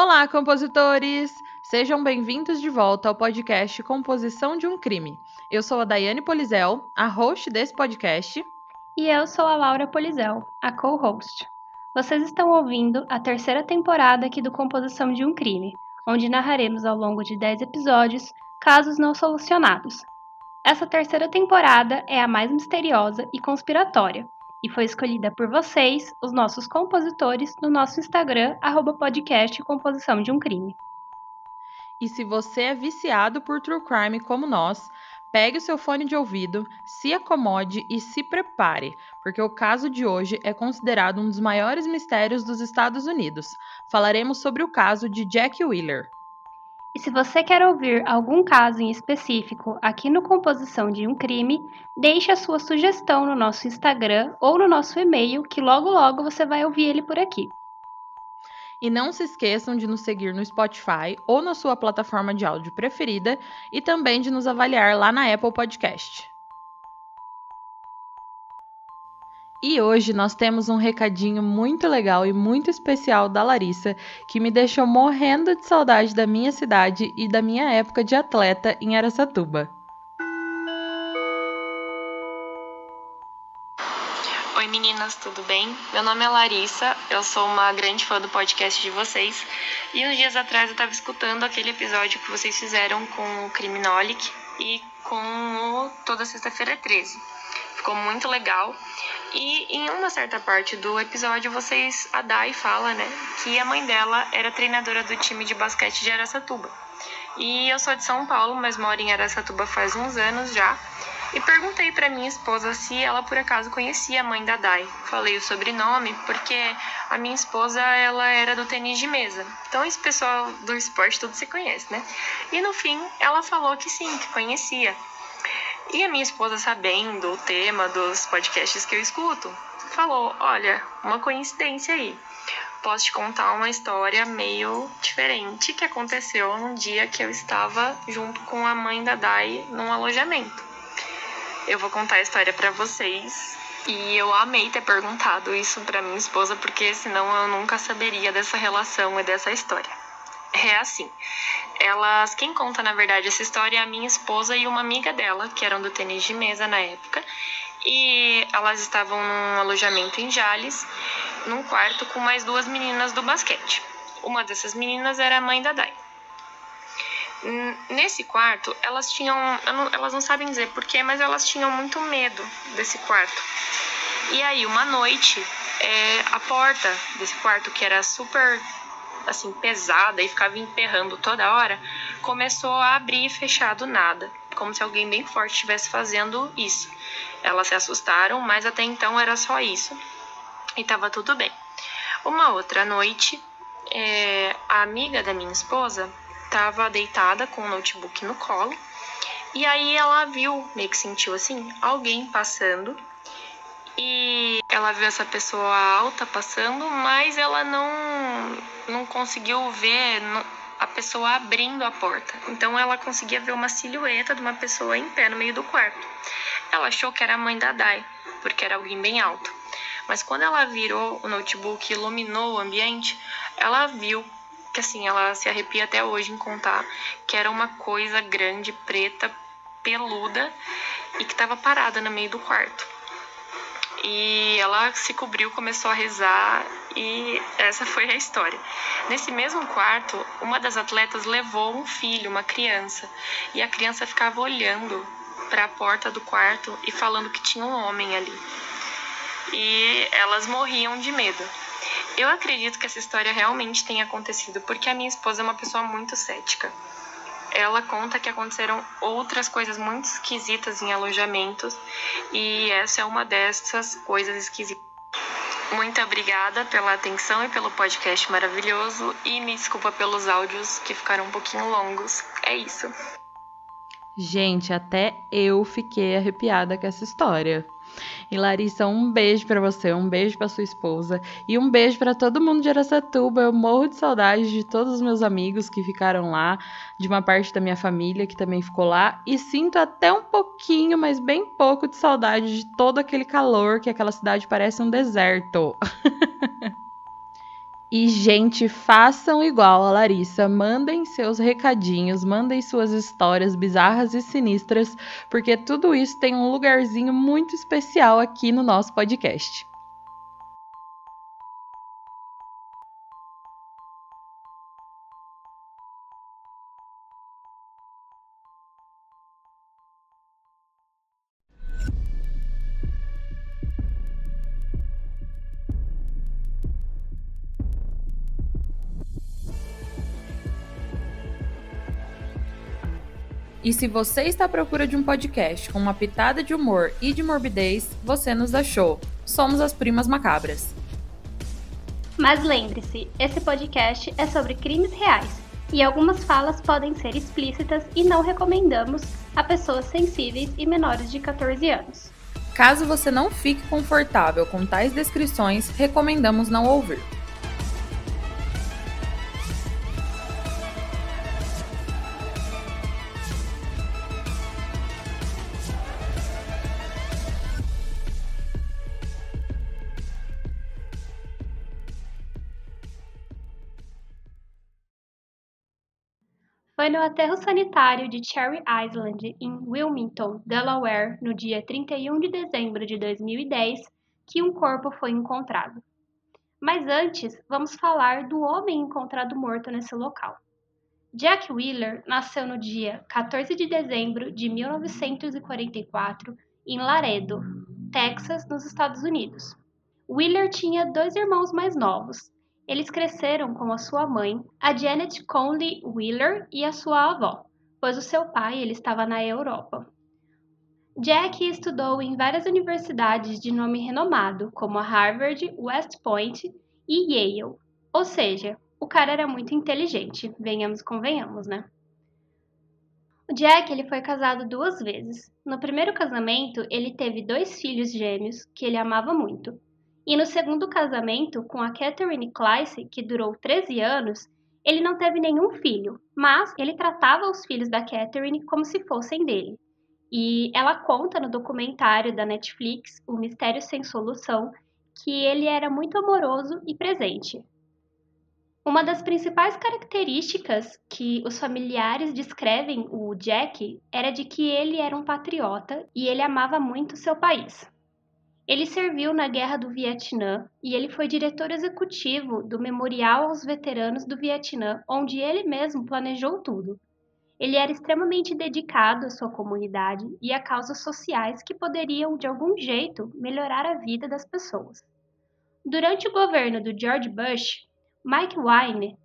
Olá, compositores! Sejam bem-vindos de volta ao podcast Composição de um Crime. Eu sou a Daiane Polizel, a host desse podcast. E eu sou a Laura Polizel, a co-host. Vocês estão ouvindo a terceira temporada aqui do Composição de um Crime, onde narraremos ao longo de 10 episódios casos não solucionados. Essa terceira temporada é a mais misteriosa e conspiratória, e foi escolhida por vocês, os nossos compositores, no nosso Instagram, podcast Composição de um Crime. E se você é viciado por true crime como nós, pegue o seu fone de ouvido, se acomode e se prepare, porque o caso de hoje é considerado um dos maiores mistérios dos Estados Unidos. Falaremos sobre o caso de Jack Wheeler. E se você quer ouvir algum caso em específico aqui no Composição de um Crime, deixe a sua sugestão no nosso Instagram ou no nosso e-mail, que logo logo você vai ouvir ele por aqui. E não se esqueçam de nos seguir no Spotify ou na sua plataforma de áudio preferida e também de nos avaliar lá na Apple Podcast. E hoje nós temos um recadinho muito legal e muito especial da Larissa, que me deixou morrendo de saudade da minha cidade e da minha época de atleta em Aracatuba. Oi meninas, tudo bem? Meu nome é Larissa, eu sou uma grande fã do podcast de vocês e uns dias atrás eu estava escutando aquele episódio que vocês fizeram com o Criminolic e com o Toda Sexta-feira 13. Ficou muito legal e em uma certa parte do episódio, vocês, a Dai fala, né, que a mãe dela era treinadora do time de basquete de Aracatuba. E eu sou de São Paulo, mas moro em Aracatuba faz uns anos já. E perguntei para minha esposa se ela por acaso conhecia a mãe da Dai. Falei o sobrenome porque a minha esposa ela era do tênis de mesa. Então esse pessoal do esporte tudo se conhece, né? E no fim ela falou que sim, que conhecia. E a minha esposa, sabendo o tema dos podcasts que eu escuto, falou: Olha, uma coincidência aí. Posso te contar uma história meio diferente que aconteceu num dia que eu estava junto com a mãe da Dai num alojamento. Eu vou contar a história para vocês e eu amei ter perguntado isso para minha esposa porque senão eu nunca saberia dessa relação e dessa história. É assim, elas, quem conta na verdade essa história é a minha esposa e uma amiga dela, que eram do tênis de mesa na época, e elas estavam num alojamento em Jales, num quarto com mais duas meninas do basquete. Uma dessas meninas era a mãe da Dai. Nesse quarto, elas tinham, elas não sabem dizer porquê, mas elas tinham muito medo desse quarto. E aí, uma noite, é, a porta desse quarto, que era super assim pesada e ficava emperrando toda hora, começou a abrir e fechar do nada, como se alguém bem forte estivesse fazendo isso. Elas se assustaram, mas até então era só isso e estava tudo bem. Uma outra noite, é, a amiga da minha esposa estava deitada com o notebook no colo e aí ela viu, meio que sentiu assim, alguém passando e ela viu essa pessoa alta passando, mas ela não, não conseguiu ver a pessoa abrindo a porta. Então ela conseguia ver uma silhueta de uma pessoa em pé no meio do quarto. Ela achou que era a mãe da Dai, porque era alguém bem alto. Mas quando ela virou o notebook e iluminou o ambiente, ela viu que assim, ela se arrepia até hoje em contar que era uma coisa grande, preta, peluda e que estava parada no meio do quarto. E ela se cobriu, começou a rezar e essa foi a história. Nesse mesmo quarto, uma das atletas levou um filho, uma criança, e a criança ficava olhando para a porta do quarto e falando que tinha um homem ali. E elas morriam de medo. Eu acredito que essa história realmente tenha acontecido porque a minha esposa é uma pessoa muito cética ela conta que aconteceram outras coisas muito esquisitas em alojamentos e essa é uma dessas coisas esquisitas. Muito obrigada pela atenção e pelo podcast maravilhoso e me desculpa pelos áudios que ficaram um pouquinho longos. É isso. Gente, até eu fiquei arrepiada com essa história. E Larissa, um beijo para você, um beijo para sua esposa e um beijo para todo mundo de Aracatuba. Eu morro de saudade de todos os meus amigos que ficaram lá, de uma parte da minha família que também ficou lá e sinto até um pouquinho, mas bem pouco de saudade de todo aquele calor que aquela cidade parece um deserto. E, gente, façam igual a Larissa. Mandem seus recadinhos, mandem suas histórias bizarras e sinistras, porque tudo isso tem um lugarzinho muito especial aqui no nosso podcast. E se você está à procura de um podcast com uma pitada de humor e de morbidez, você nos achou. Somos as Primas Macabras. Mas lembre-se, esse podcast é sobre crimes reais e algumas falas podem ser explícitas e não recomendamos a pessoas sensíveis e menores de 14 anos. Caso você não fique confortável com tais descrições, recomendamos não ouvir. Foi no aterro sanitário de Cherry Island, em Wilmington, Delaware, no dia 31 de dezembro de 2010, que um corpo foi encontrado. Mas antes, vamos falar do homem encontrado morto nesse local. Jack Wheeler nasceu no dia 14 de dezembro de 1944 em Laredo, Texas, nos Estados Unidos. Wheeler tinha dois irmãos mais novos, eles cresceram com a sua mãe, a Janet Conley Wheeler, e a sua avó, pois o seu pai ele estava na Europa. Jack estudou em várias universidades de nome renomado, como a Harvard, West Point e Yale. Ou seja, o cara era muito inteligente, venhamos convenhamos, né? O Jack ele foi casado duas vezes. No primeiro casamento, ele teve dois filhos gêmeos que ele amava muito. E no segundo casamento, com a Catherine Clyce, que durou 13 anos, ele não teve nenhum filho, mas ele tratava os filhos da Catherine como se fossem dele. E ela conta no documentário da Netflix, O Mistério Sem Solução, que ele era muito amoroso e presente. Uma das principais características que os familiares descrevem o Jack era de que ele era um patriota e ele amava muito seu país. Ele serviu na Guerra do Vietnã e ele foi diretor executivo do Memorial aos Veteranos do Vietnã, onde ele mesmo planejou tudo. Ele era extremamente dedicado à sua comunidade e a causas sociais que poderiam, de algum jeito, melhorar a vida das pessoas. Durante o governo do George Bush, Mike Wine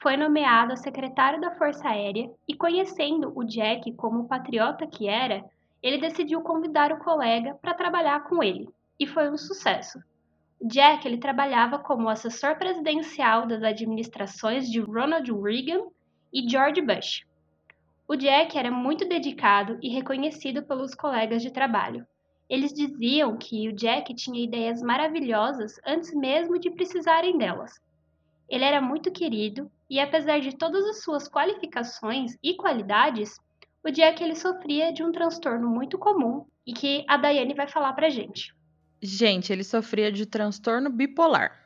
foi nomeado secretário da Força Aérea e, conhecendo o Jack como patriota que era, ele decidiu convidar o colega para trabalhar com ele e foi um sucesso. Jack ele trabalhava como assessor presidencial das administrações de Ronald Reagan e George Bush. O Jack era muito dedicado e reconhecido pelos colegas de trabalho. Eles diziam que o Jack tinha ideias maravilhosas antes mesmo de precisarem delas. Ele era muito querido e, apesar de todas as suas qualificações e qualidades, o Jack ele sofria de um transtorno muito comum e que a Daiane vai falar pra gente. Gente, ele sofria de transtorno bipolar.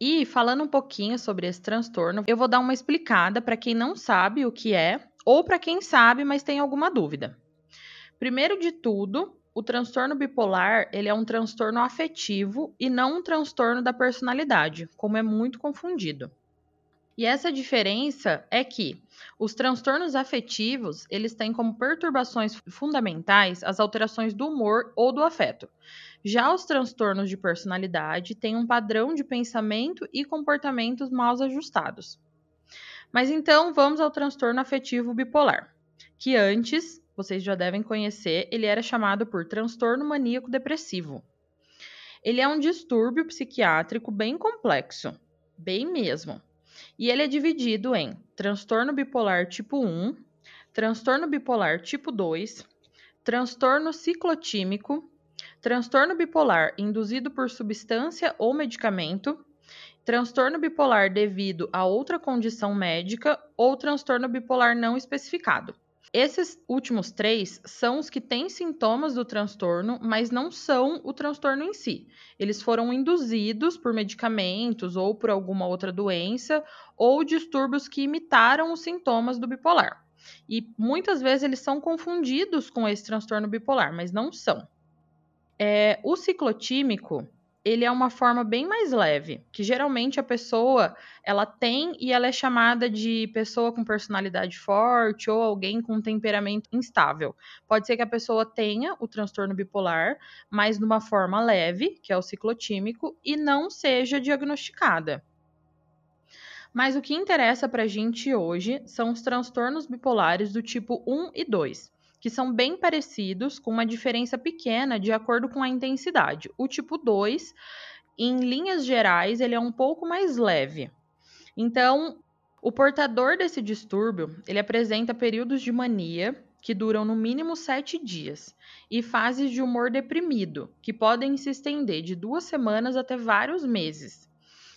E falando um pouquinho sobre esse transtorno, eu vou dar uma explicada para quem não sabe o que é ou para quem sabe, mas tem alguma dúvida. Primeiro de tudo, o transtorno bipolar, ele é um transtorno afetivo e não um transtorno da personalidade, como é muito confundido. E essa diferença é que os transtornos afetivos, eles têm como perturbações fundamentais as alterações do humor ou do afeto. Já os transtornos de personalidade têm um padrão de pensamento e comportamentos mal ajustados. Mas então vamos ao transtorno afetivo bipolar, que antes, vocês já devem conhecer, ele era chamado por transtorno maníaco depressivo. Ele é um distúrbio psiquiátrico bem complexo, bem mesmo. E ele é dividido em transtorno bipolar tipo 1, transtorno bipolar tipo 2, transtorno ciclotímico, transtorno bipolar induzido por substância ou medicamento, transtorno bipolar devido a outra condição médica ou transtorno bipolar não especificado. Esses últimos três são os que têm sintomas do transtorno, mas não são o transtorno em si. Eles foram induzidos por medicamentos ou por alguma outra doença ou distúrbios que imitaram os sintomas do bipolar. E muitas vezes eles são confundidos com esse transtorno bipolar, mas não são. É, o ciclotímico ele é uma forma bem mais leve, que geralmente a pessoa ela tem e ela é chamada de pessoa com personalidade forte ou alguém com temperamento instável. Pode ser que a pessoa tenha o transtorno bipolar, mas numa forma leve, que é o ciclotímico, e não seja diagnosticada. Mas o que interessa para a gente hoje são os transtornos bipolares do tipo 1 e 2 que são bem parecidos, com uma diferença pequena de acordo com a intensidade. O tipo 2, em linhas gerais, ele é um pouco mais leve. Então, o portador desse distúrbio, ele apresenta períodos de mania que duram no mínimo sete dias e fases de humor deprimido, que podem se estender de duas semanas até vários meses.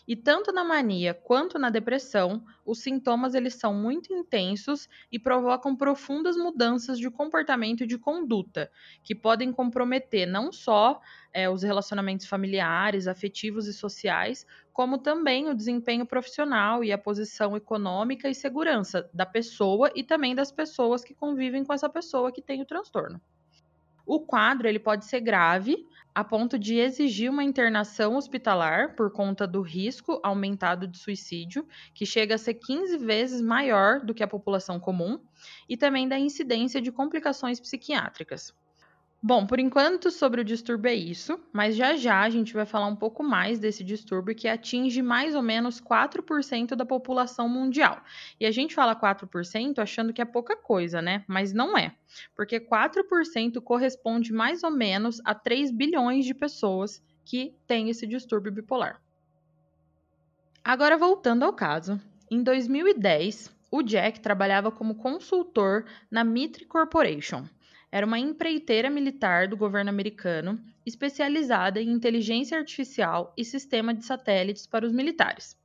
E tanto na mania quanto na depressão, os sintomas eles são muito intensos e provocam profundas mudanças de comportamento e de conduta, que podem comprometer não só é, os relacionamentos familiares, afetivos e sociais, como também o desempenho profissional e a posição econômica e segurança da pessoa e também das pessoas que convivem com essa pessoa que tem o transtorno. O quadro ele pode ser grave, a ponto de exigir uma internação hospitalar por conta do risco aumentado de suicídio, que chega a ser 15 vezes maior do que a população comum, e também da incidência de complicações psiquiátricas. Bom, por enquanto sobre o distúrbio é isso, mas já já a gente vai falar um pouco mais desse distúrbio que atinge mais ou menos 4% da população mundial. E a gente fala 4% achando que é pouca coisa, né? Mas não é, porque 4% corresponde mais ou menos a 3 bilhões de pessoas que têm esse distúrbio bipolar. Agora voltando ao caso, em 2010, o Jack trabalhava como consultor na Mitre Corporation era uma empreiteira militar do governo americano especializada em inteligência artificial e sistema de satélites para os militares.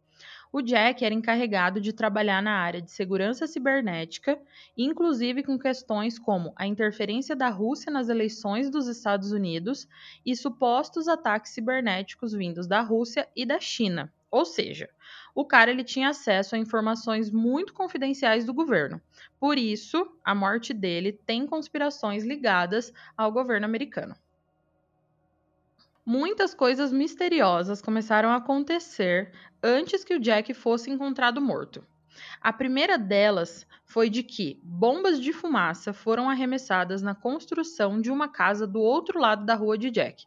O Jack era encarregado de trabalhar na área de segurança cibernética, inclusive com questões como a interferência da Rússia nas eleições dos Estados Unidos e supostos ataques cibernéticos vindos da Rússia e da China. Ou seja, o cara ele tinha acesso a informações muito confidenciais do governo. Por isso, a morte dele tem conspirações ligadas ao governo americano. Muitas coisas misteriosas começaram a acontecer antes que o Jack fosse encontrado morto. A primeira delas foi de que bombas de fumaça foram arremessadas na construção de uma casa do outro lado da rua de Jack.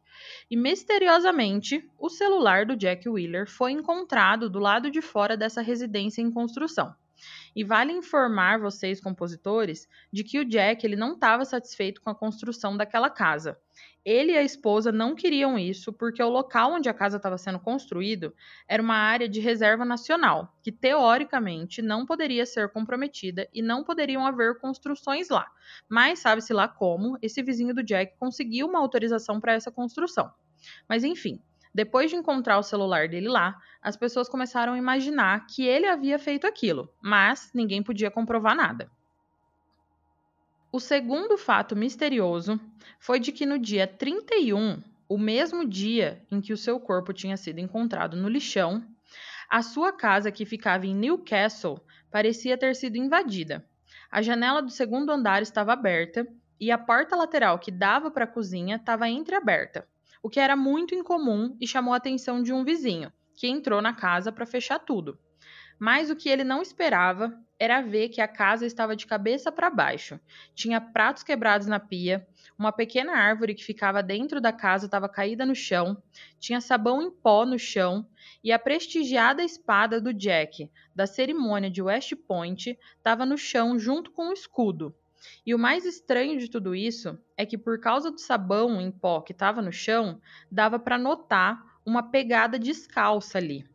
E misteriosamente, o celular do Jack Wheeler foi encontrado do lado de fora dessa residência em construção. E vale informar vocês, compositores, de que o Jack ele não estava satisfeito com a construção daquela casa. Ele e a esposa não queriam isso porque o local onde a casa estava sendo construído era uma área de reserva nacional, que teoricamente não poderia ser comprometida e não poderiam haver construções lá. Mas sabe-se lá como esse vizinho do Jack conseguiu uma autorização para essa construção. Mas enfim, depois de encontrar o celular dele lá, as pessoas começaram a imaginar que ele havia feito aquilo, mas ninguém podia comprovar nada. O segundo fato misterioso foi de que no dia 31, o mesmo dia em que o seu corpo tinha sido encontrado no lixão, a sua casa, que ficava em Newcastle, parecia ter sido invadida. A janela do segundo andar estava aberta e a porta lateral que dava para a cozinha estava entreaberta o que era muito incomum e chamou a atenção de um vizinho, que entrou na casa para fechar tudo. Mas o que ele não esperava era ver que a casa estava de cabeça para baixo. Tinha pratos quebrados na pia, uma pequena árvore que ficava dentro da casa estava caída no chão, tinha sabão em pó no chão e a prestigiada espada do Jack, da cerimônia de West Point, estava no chão junto com o escudo. E o mais estranho de tudo isso é que, por causa do sabão em pó que estava no chão, dava para notar uma pegada descalça ali.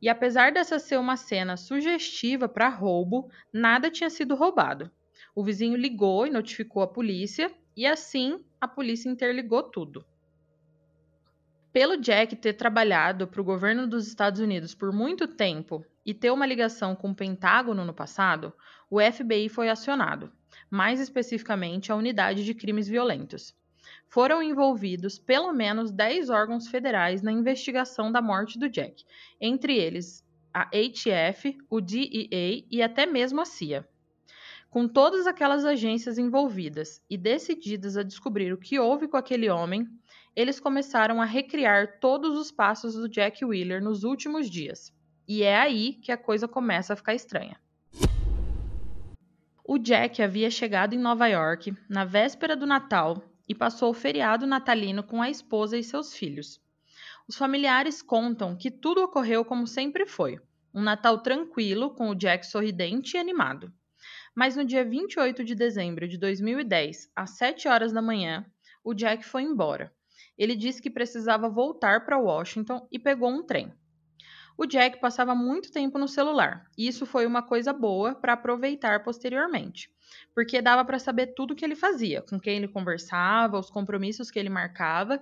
E apesar dessa ser uma cena sugestiva para roubo, nada tinha sido roubado. O vizinho ligou e notificou a polícia, e assim a polícia interligou tudo. Pelo Jack ter trabalhado para o governo dos Estados Unidos por muito tempo e ter uma ligação com o Pentágono no passado, o FBI foi acionado mais especificamente a Unidade de Crimes Violentos. Foram envolvidos pelo menos 10 órgãos federais na investigação da morte do Jack, entre eles a HF, o DEA e até mesmo a CIA. Com todas aquelas agências envolvidas e decididas a descobrir o que houve com aquele homem, eles começaram a recriar todos os passos do Jack Wheeler nos últimos dias. E é aí que a coisa começa a ficar estranha. O Jack havia chegado em Nova York na véspera do Natal e passou o feriado natalino com a esposa e seus filhos. Os familiares contam que tudo ocorreu como sempre foi: um Natal tranquilo, com o Jack sorridente e animado. Mas no dia 28 de dezembro de 2010, às 7 horas da manhã, o Jack foi embora. Ele disse que precisava voltar para Washington e pegou um trem. O Jack passava muito tempo no celular, e isso foi uma coisa boa para aproveitar posteriormente, porque dava para saber tudo o que ele fazia, com quem ele conversava, os compromissos que ele marcava.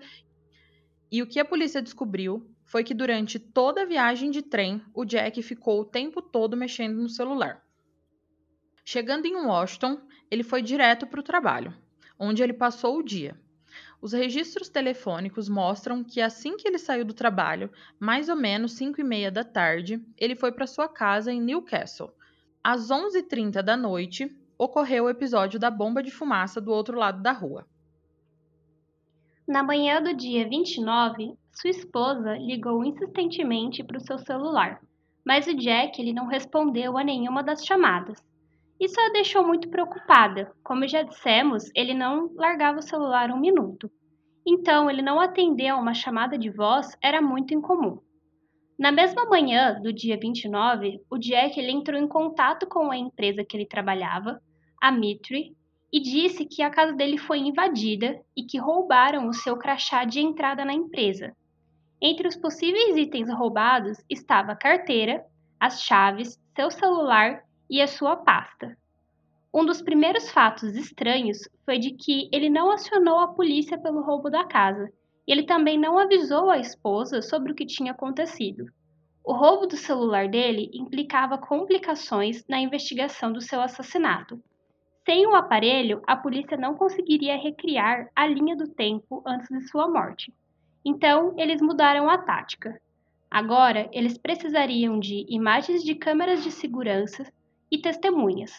E o que a polícia descobriu foi que durante toda a viagem de trem, o Jack ficou o tempo todo mexendo no celular. Chegando em Washington, ele foi direto para o trabalho, onde ele passou o dia. Os registros telefônicos mostram que assim que ele saiu do trabalho, mais ou menos 5 e meia da tarde, ele foi para sua casa em Newcastle. Às 11h30 da noite, ocorreu o episódio da bomba de fumaça do outro lado da rua. Na manhã do dia 29, sua esposa ligou insistentemente para o seu celular, mas o Jack ele não respondeu a nenhuma das chamadas. Isso a deixou muito preocupada. Como já dissemos, ele não largava o celular um minuto. Então, ele não atendeu a uma chamada de voz era muito incomum. Na mesma manhã do dia 29, o Jack ele entrou em contato com a empresa que ele trabalhava, a Mitre, e disse que a casa dele foi invadida e que roubaram o seu crachá de entrada na empresa. Entre os possíveis itens roubados estava a carteira, as chaves, seu celular e a sua pasta. Um dos primeiros fatos estranhos foi de que ele não acionou a polícia pelo roubo da casa e ele também não avisou a esposa sobre o que tinha acontecido. O roubo do celular dele implicava complicações na investigação do seu assassinato. Sem o aparelho, a polícia não conseguiria recriar a linha do tempo antes de sua morte. Então, eles mudaram a tática. Agora, eles precisariam de imagens de câmeras de segurança e testemunhas.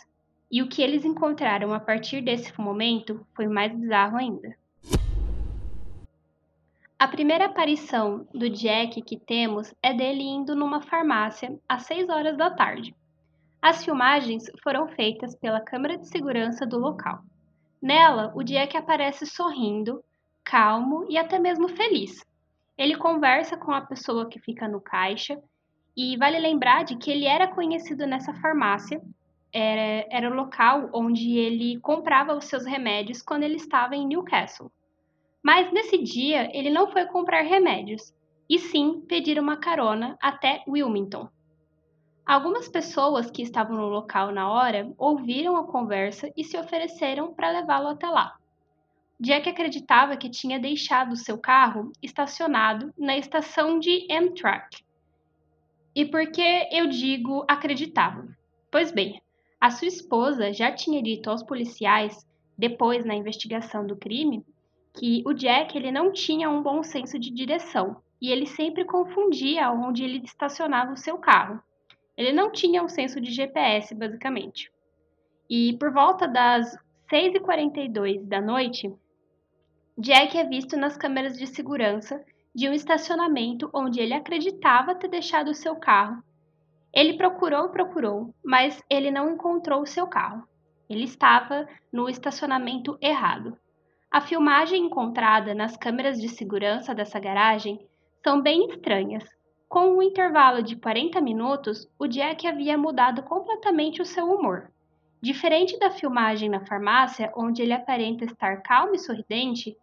E o que eles encontraram a partir desse momento foi mais bizarro ainda. A primeira aparição do Jack que temos é dele indo numa farmácia às 6 horas da tarde. As filmagens foram feitas pela câmera de segurança do local. Nela, o Jack aparece sorrindo, calmo e até mesmo feliz. Ele conversa com a pessoa que fica no caixa e vale lembrar de que ele era conhecido nessa farmácia, era, era o local onde ele comprava os seus remédios quando ele estava em Newcastle. Mas nesse dia ele não foi comprar remédios, e sim pedir uma carona até Wilmington. Algumas pessoas que estavam no local na hora ouviram a conversa e se ofereceram para levá-lo até lá. Jack acreditava que tinha deixado seu carro estacionado na estação de Amtrak, e por que eu digo acreditavam? Pois bem, a sua esposa já tinha dito aos policiais, depois na investigação do crime, que o Jack ele não tinha um bom senso de direção e ele sempre confundia onde ele estacionava o seu carro. Ele não tinha um senso de GPS, basicamente. E por volta das 6h42 da noite, Jack é visto nas câmeras de segurança de um estacionamento onde ele acreditava ter deixado o seu carro. Ele procurou, procurou, mas ele não encontrou o seu carro. Ele estava no estacionamento errado. A filmagem encontrada nas câmeras de segurança dessa garagem são bem estranhas. Com um intervalo de 40 minutos, o Jack havia mudado completamente o seu humor. Diferente da filmagem na farmácia, onde ele aparenta estar calmo e sorridente,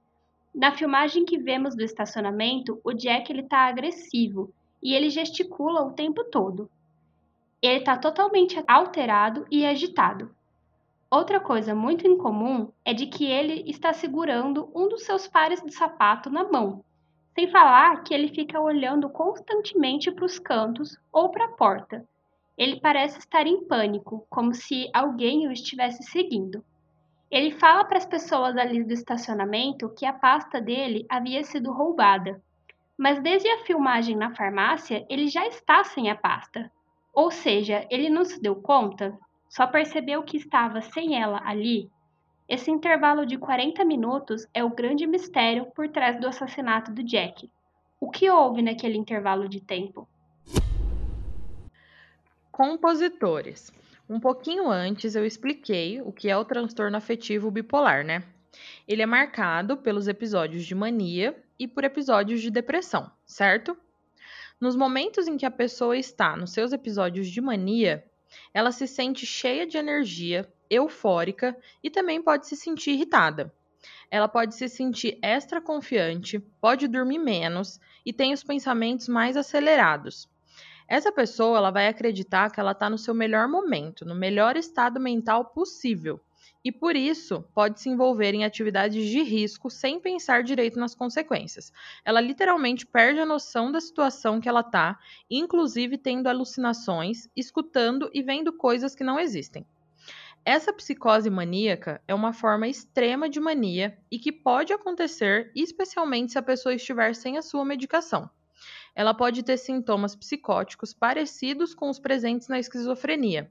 na filmagem que vemos do estacionamento, o Jack ele tá agressivo e ele gesticula o tempo todo. Ele está totalmente alterado e agitado. Outra coisa muito incomum é de que ele está segurando um dos seus pares de sapato na mão, sem falar que ele fica olhando constantemente para os cantos ou para a porta. Ele parece estar em pânico, como se alguém o estivesse seguindo. Ele fala para as pessoas ali do estacionamento que a pasta dele havia sido roubada. Mas desde a filmagem na farmácia, ele já está sem a pasta. Ou seja, ele não se deu conta? Só percebeu que estava sem ela ali? Esse intervalo de 40 minutos é o grande mistério por trás do assassinato do Jack. O que houve naquele intervalo de tempo? Compositores. Um pouquinho antes eu expliquei o que é o transtorno afetivo bipolar, né? Ele é marcado pelos episódios de mania e por episódios de depressão, certo? Nos momentos em que a pessoa está nos seus episódios de mania, ela se sente cheia de energia, eufórica e também pode se sentir irritada. Ela pode se sentir extra confiante, pode dormir menos e tem os pensamentos mais acelerados. Essa pessoa ela vai acreditar que ela está no seu melhor momento, no melhor estado mental possível. E por isso pode se envolver em atividades de risco sem pensar direito nas consequências. Ela literalmente perde a noção da situação que ela está, inclusive tendo alucinações, escutando e vendo coisas que não existem. Essa psicose maníaca é uma forma extrema de mania e que pode acontecer especialmente se a pessoa estiver sem a sua medicação ela pode ter sintomas psicóticos parecidos com os presentes na esquizofrenia,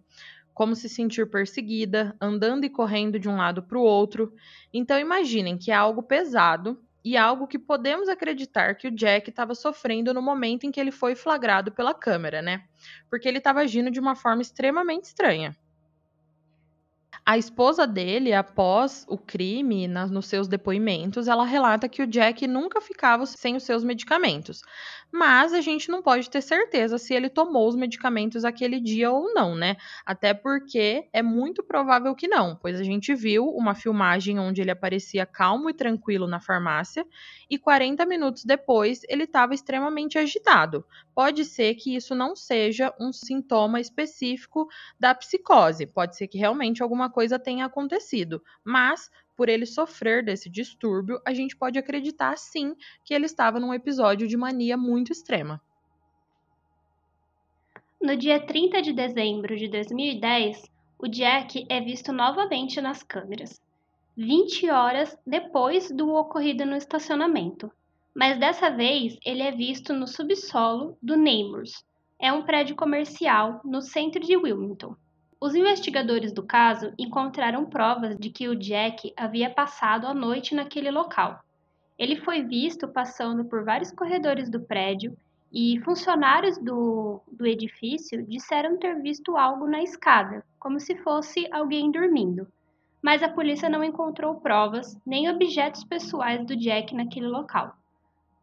como se sentir perseguida, andando e correndo de um lado para o outro. Então imaginem que é algo pesado e algo que podemos acreditar que o Jack estava sofrendo no momento em que ele foi flagrado pela câmera, né? Porque ele estava agindo de uma forma extremamente estranha. A esposa dele, após o crime, na, nos seus depoimentos, ela relata que o Jack nunca ficava sem os seus medicamentos. Mas a gente não pode ter certeza se ele tomou os medicamentos aquele dia ou não, né? Até porque é muito provável que não, pois a gente viu uma filmagem onde ele aparecia calmo e tranquilo na farmácia e 40 minutos depois ele estava extremamente agitado. Pode ser que isso não seja um sintoma específico da psicose, pode ser que realmente alguma coisa tenha acontecido, mas por ele sofrer desse distúrbio, a gente pode acreditar sim que ele estava num episódio de mania muito extrema. No dia 30 de dezembro de 2010, o Jack é visto novamente nas câmeras, 20 horas depois do ocorrido no estacionamento. Mas dessa vez ele é visto no subsolo do Nemours. É um prédio comercial no centro de Wilmington. Os investigadores do caso encontraram provas de que o Jack havia passado a noite naquele local. Ele foi visto passando por vários corredores do prédio e funcionários do, do edifício disseram ter visto algo na escada, como se fosse alguém dormindo. Mas a polícia não encontrou provas nem objetos pessoais do Jack naquele local.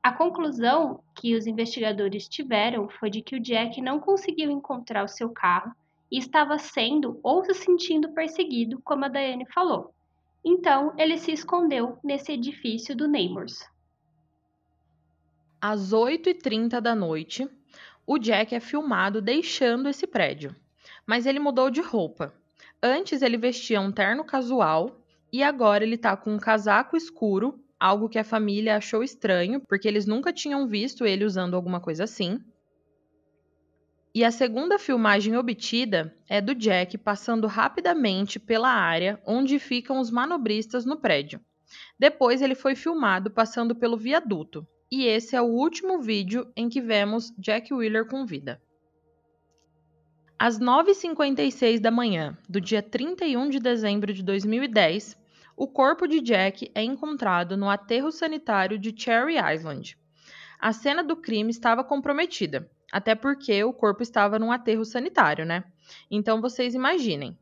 A conclusão que os investigadores tiveram foi de que o Jack não conseguiu encontrar o seu carro e estava sendo ou se sentindo perseguido, como a Daiane falou. Então, ele se escondeu nesse edifício do Nemours. Às 8h30 da noite, o Jack é filmado deixando esse prédio, mas ele mudou de roupa. Antes ele vestia um terno casual e agora ele tá com um casaco escuro, algo que a família achou estranho, porque eles nunca tinham visto ele usando alguma coisa assim. E a segunda filmagem obtida é do Jack passando rapidamente pela área onde ficam os manobristas no prédio. Depois ele foi filmado passando pelo viaduto. E esse é o último vídeo em que vemos Jack Wheeler com vida. Às 9h56 da manhã do dia 31 de dezembro de 2010, o corpo de Jack é encontrado no aterro sanitário de Cherry Island. A cena do crime estava comprometida, até porque o corpo estava num aterro sanitário, né? Então vocês imaginem.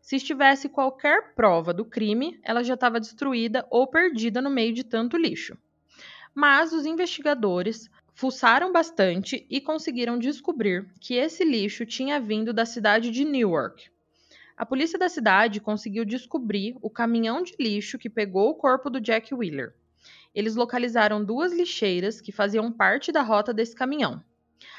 Se estivesse qualquer prova do crime, ela já estava destruída ou perdida no meio de tanto lixo. Mas os investigadores fuçaram bastante e conseguiram descobrir que esse lixo tinha vindo da cidade de Newark. A polícia da cidade conseguiu descobrir o caminhão de lixo que pegou o corpo do Jack Wheeler. Eles localizaram duas lixeiras que faziam parte da rota desse caminhão.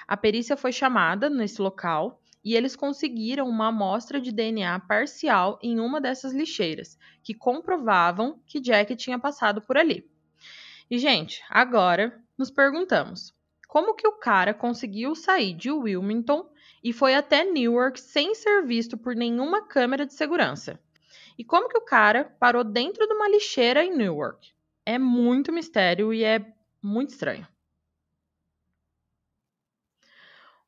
A perícia foi chamada nesse local e eles conseguiram uma amostra de DNA parcial em uma dessas lixeiras, que comprovavam que Jack tinha passado por ali. E, gente, agora nos perguntamos: como que o cara conseguiu sair de Wilmington e foi até Newark sem ser visto por nenhuma câmera de segurança? E como que o cara parou dentro de uma lixeira em Newark? É muito mistério e é muito estranho.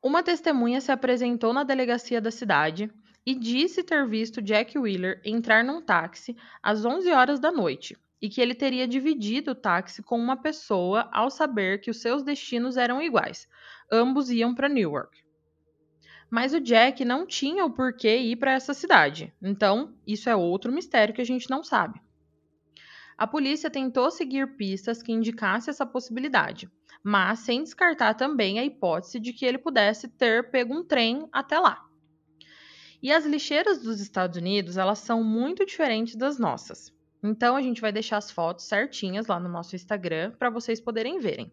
Uma testemunha se apresentou na delegacia da cidade e disse ter visto Jack Wheeler entrar num táxi às 11 horas da noite e que ele teria dividido o táxi com uma pessoa ao saber que os seus destinos eram iguais. Ambos iam para Newark. Mas o Jack não tinha o porquê ir para essa cidade. Então, isso é outro mistério que a gente não sabe. A polícia tentou seguir pistas que indicassem essa possibilidade, mas sem descartar também a hipótese de que ele pudesse ter pego um trem até lá. E as lixeiras dos Estados Unidos, elas são muito diferentes das nossas. Então a gente vai deixar as fotos certinhas lá no nosso Instagram para vocês poderem verem.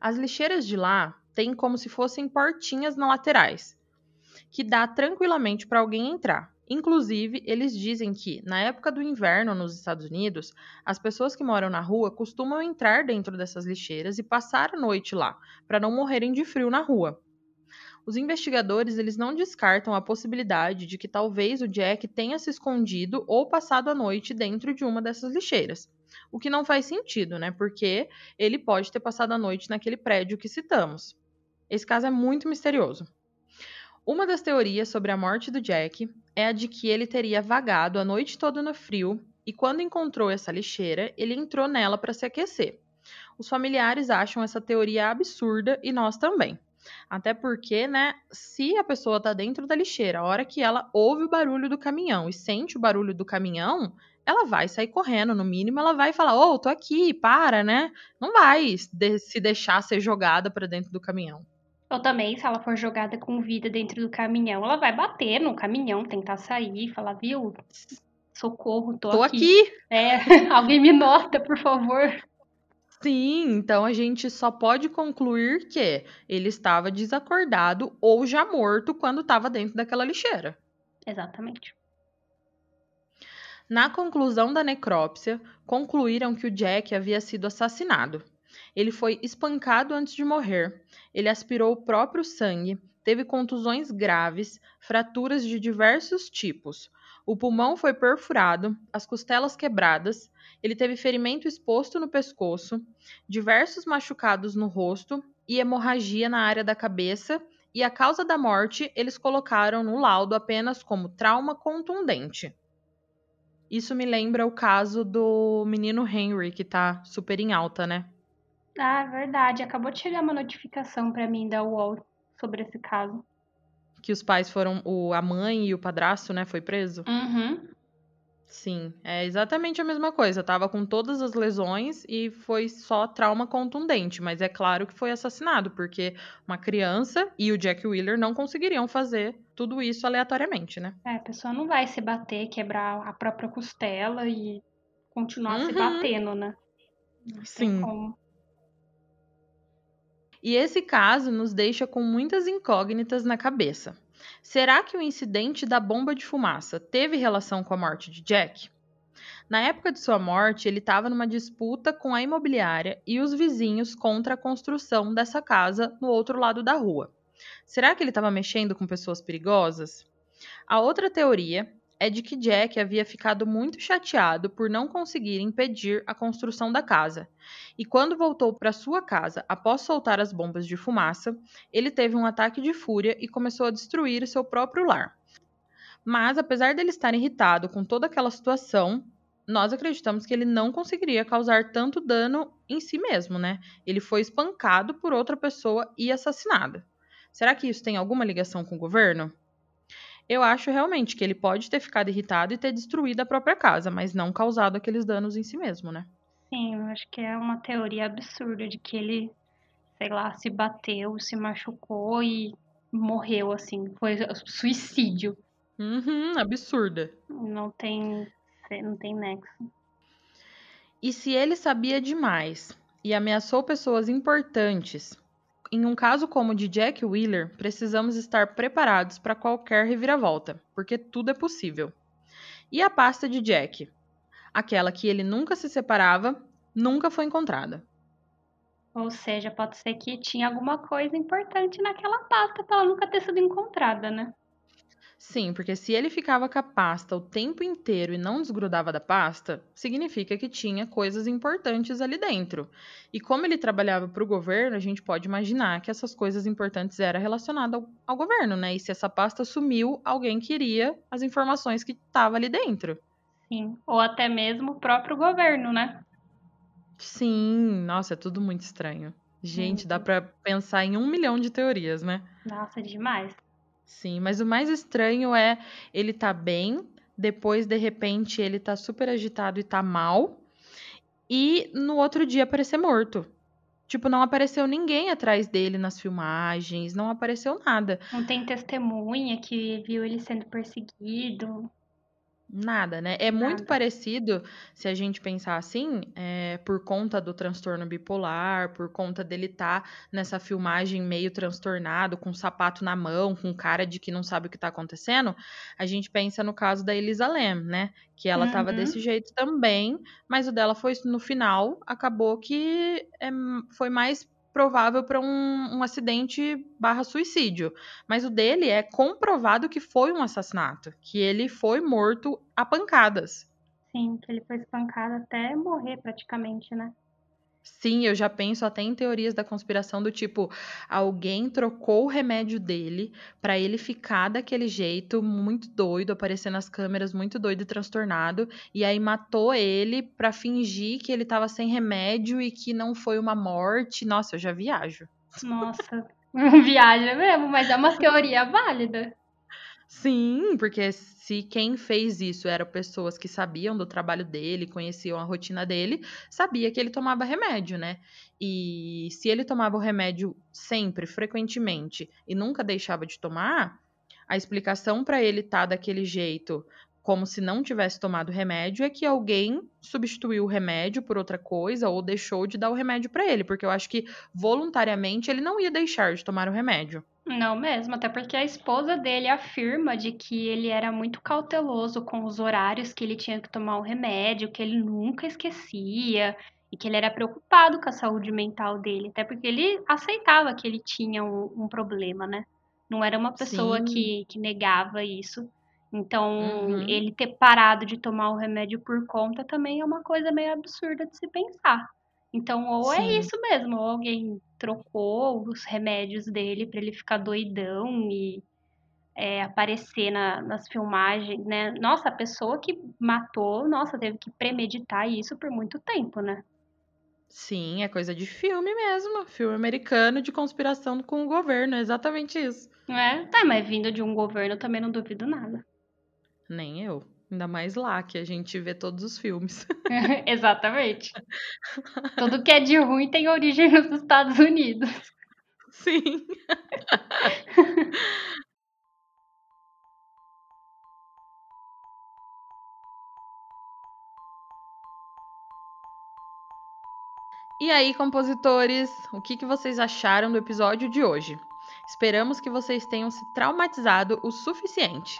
As lixeiras de lá têm como se fossem portinhas na laterais, que dá tranquilamente para alguém entrar. Inclusive, eles dizem que, na época do inverno nos Estados Unidos, as pessoas que moram na rua costumam entrar dentro dessas lixeiras e passar a noite lá, para não morrerem de frio na rua. Os investigadores eles não descartam a possibilidade de que talvez o Jack tenha se escondido ou passado a noite dentro de uma dessas lixeiras. O que não faz sentido, né? Porque ele pode ter passado a noite naquele prédio que citamos. Esse caso é muito misterioso. Uma das teorias sobre a morte do Jack é a de que ele teria vagado a noite toda no frio e, quando encontrou essa lixeira, ele entrou nela para se aquecer. Os familiares acham essa teoria absurda e nós também. Até porque, né, se a pessoa tá dentro da lixeira, a hora que ela ouve o barulho do caminhão e sente o barulho do caminhão, ela vai sair correndo, no mínimo ela vai falar: "Ô, oh, tô aqui, para, né?". Não vai se deixar ser jogada para dentro do caminhão. Ou também, se ela for jogada com vida dentro do caminhão, ela vai bater no caminhão, tentar sair, falar, viu? Socorro, tô, tô aqui. aqui. É, alguém me nota, por favor. Sim, então a gente só pode concluir que ele estava desacordado ou já morto quando estava dentro daquela lixeira. Exatamente. Na conclusão da necrópsia, concluíram que o Jack havia sido assassinado. Ele foi espancado antes de morrer. Ele aspirou o próprio sangue, teve contusões graves, fraturas de diversos tipos. O pulmão foi perfurado, as costelas quebradas, ele teve ferimento exposto no pescoço, diversos machucados no rosto e hemorragia na área da cabeça, e a causa da morte eles colocaram no laudo apenas como trauma contundente. Isso me lembra o caso do menino Henry, que tá super em alta, né? Ah, verdade. Acabou de chegar uma notificação para mim da UOL sobre esse caso. Que os pais foram. O, a mãe e o padrasto, né? Foi preso? Uhum. Sim, é exatamente a mesma coisa. Tava com todas as lesões e foi só trauma contundente. Mas é claro que foi assassinado, porque uma criança e o Jack Wheeler não conseguiriam fazer tudo isso aleatoriamente, né? É, a pessoa não vai se bater, quebrar a própria costela e continuar uhum. se batendo, né? Não Sim. E esse caso nos deixa com muitas incógnitas na cabeça. Será que o incidente da bomba de fumaça teve relação com a morte de Jack? Na época de sua morte, ele estava numa disputa com a imobiliária e os vizinhos contra a construção dessa casa no outro lado da rua. Será que ele estava mexendo com pessoas perigosas? A outra teoria é de que Jack havia ficado muito chateado por não conseguir impedir a construção da casa. E quando voltou para sua casa após soltar as bombas de fumaça, ele teve um ataque de fúria e começou a destruir seu próprio lar. Mas, apesar dele estar irritado com toda aquela situação, nós acreditamos que ele não conseguiria causar tanto dano em si mesmo, né? Ele foi espancado por outra pessoa e assassinado. Será que isso tem alguma ligação com o governo? Eu acho realmente que ele pode ter ficado irritado e ter destruído a própria casa, mas não causado aqueles danos em si mesmo, né? Sim, eu acho que é uma teoria absurda de que ele, sei lá, se bateu, se machucou e morreu, assim. Foi suicídio. Uhum, absurda. Não tem, não tem nexo. E se ele sabia demais e ameaçou pessoas importantes, em um caso como o de Jack Wheeler, precisamos estar preparados para qualquer reviravolta, porque tudo é possível. E a pasta de Jack? Aquela que ele nunca se separava, nunca foi encontrada. Ou seja, pode ser que tinha alguma coisa importante naquela pasta para ela nunca ter sido encontrada, né? Sim, porque se ele ficava com a pasta o tempo inteiro e não desgrudava da pasta, significa que tinha coisas importantes ali dentro. E como ele trabalhava para o governo, a gente pode imaginar que essas coisas importantes eram relacionadas ao, ao governo, né? E se essa pasta sumiu, alguém queria as informações que estavam ali dentro. Sim, ou até mesmo o próprio governo, né? Sim, nossa, é tudo muito estranho. Gente, dá para pensar em um milhão de teorias, né? Nossa, demais. Sim, mas o mais estranho é ele tá bem, depois de repente ele tá super agitado e tá mal, e no outro dia aparecer morto. Tipo, não apareceu ninguém atrás dele nas filmagens, não apareceu nada. Não tem testemunha que viu ele sendo perseguido. Nada, né? É muito parecido, se a gente pensar assim, é, por conta do transtorno bipolar, por conta dele estar tá nessa filmagem meio transtornado, com o sapato na mão, com cara de que não sabe o que tá acontecendo, a gente pensa no caso da Elisa Lam, né? Que ela uhum. tava desse jeito também, mas o dela foi no final, acabou que é, foi mais provável para um, um acidente barra suicídio. Mas o dele é comprovado que foi um assassinato, que ele foi morto a pancadas. Sim, que ele foi espancado até morrer praticamente, né? Sim, eu já penso até em teorias da conspiração do tipo, alguém trocou o remédio dele para ele ficar daquele jeito muito doido, aparecer nas câmeras muito doido e transtornado, e aí matou ele para fingir que ele tava sem remédio e que não foi uma morte. Nossa, eu já viajo. Nossa, viaja mesmo, mas é uma teoria válida. Sim, porque se quem fez isso eram pessoas que sabiam do trabalho dele, conheciam a rotina dele, sabia que ele tomava remédio, né? E se ele tomava o remédio sempre, frequentemente e nunca deixava de tomar, a explicação para ele estar tá daquele jeito, como se não tivesse tomado remédio, é que alguém substituiu o remédio por outra coisa ou deixou de dar o remédio para ele, porque eu acho que voluntariamente ele não ia deixar de tomar o remédio. Não mesmo, até porque a esposa dele afirma de que ele era muito cauteloso com os horários que ele tinha que tomar o remédio, que ele nunca esquecia e que ele era preocupado com a saúde mental dele, até porque ele aceitava que ele tinha um, um problema, né? Não era uma pessoa que, que negava isso. Então, uhum. ele ter parado de tomar o remédio por conta também é uma coisa meio absurda de se pensar. Então, ou é Sim. é isso mesmo, ou alguém trocou os remédios dele para ele ficar doidão e é, aparecer na, nas filmagens, né? Nossa, a pessoa que matou, nossa, teve que premeditar isso por muito tempo, né? Sim, é coisa de filme mesmo. Filme americano de conspiração com o governo, é exatamente isso. É, tá, mas vindo de um governo eu também não duvido nada. Nem eu. Ainda mais lá, que a gente vê todos os filmes. Exatamente. Tudo que é de ruim tem origem nos Estados Unidos. Sim. E aí, compositores, o que, que vocês acharam do episódio de hoje? Esperamos que vocês tenham se traumatizado o suficiente.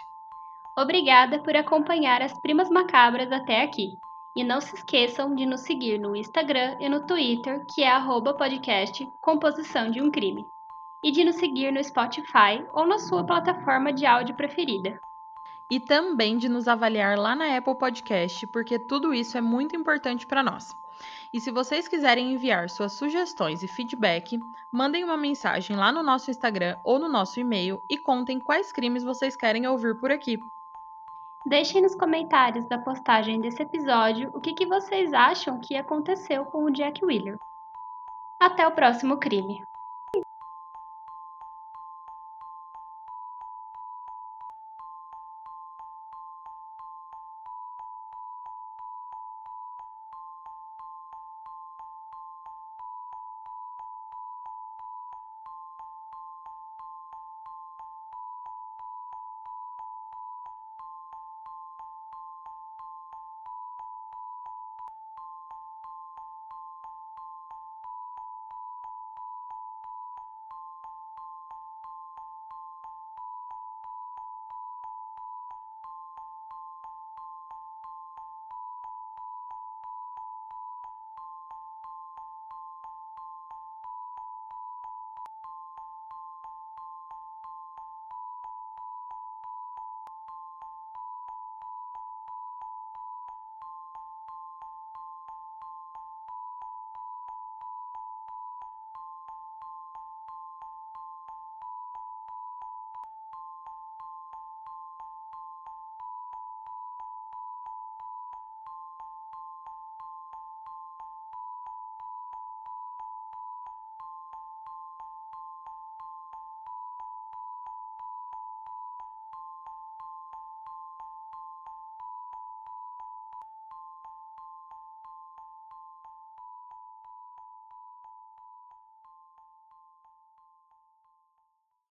Obrigada por acompanhar as Primas Macabras até aqui. E não se esqueçam de nos seguir no Instagram e no Twitter, que é arroba podcast Composição de um Crime. E de nos seguir no Spotify ou na sua plataforma de áudio preferida. E também de nos avaliar lá na Apple Podcast, porque tudo isso é muito importante para nós. E se vocês quiserem enviar suas sugestões e feedback, mandem uma mensagem lá no nosso Instagram ou no nosso e-mail e contem quais crimes vocês querem ouvir por aqui. Deixem nos comentários da postagem desse episódio o que, que vocês acham que aconteceu com o Jack Wheeler. Até o próximo crime!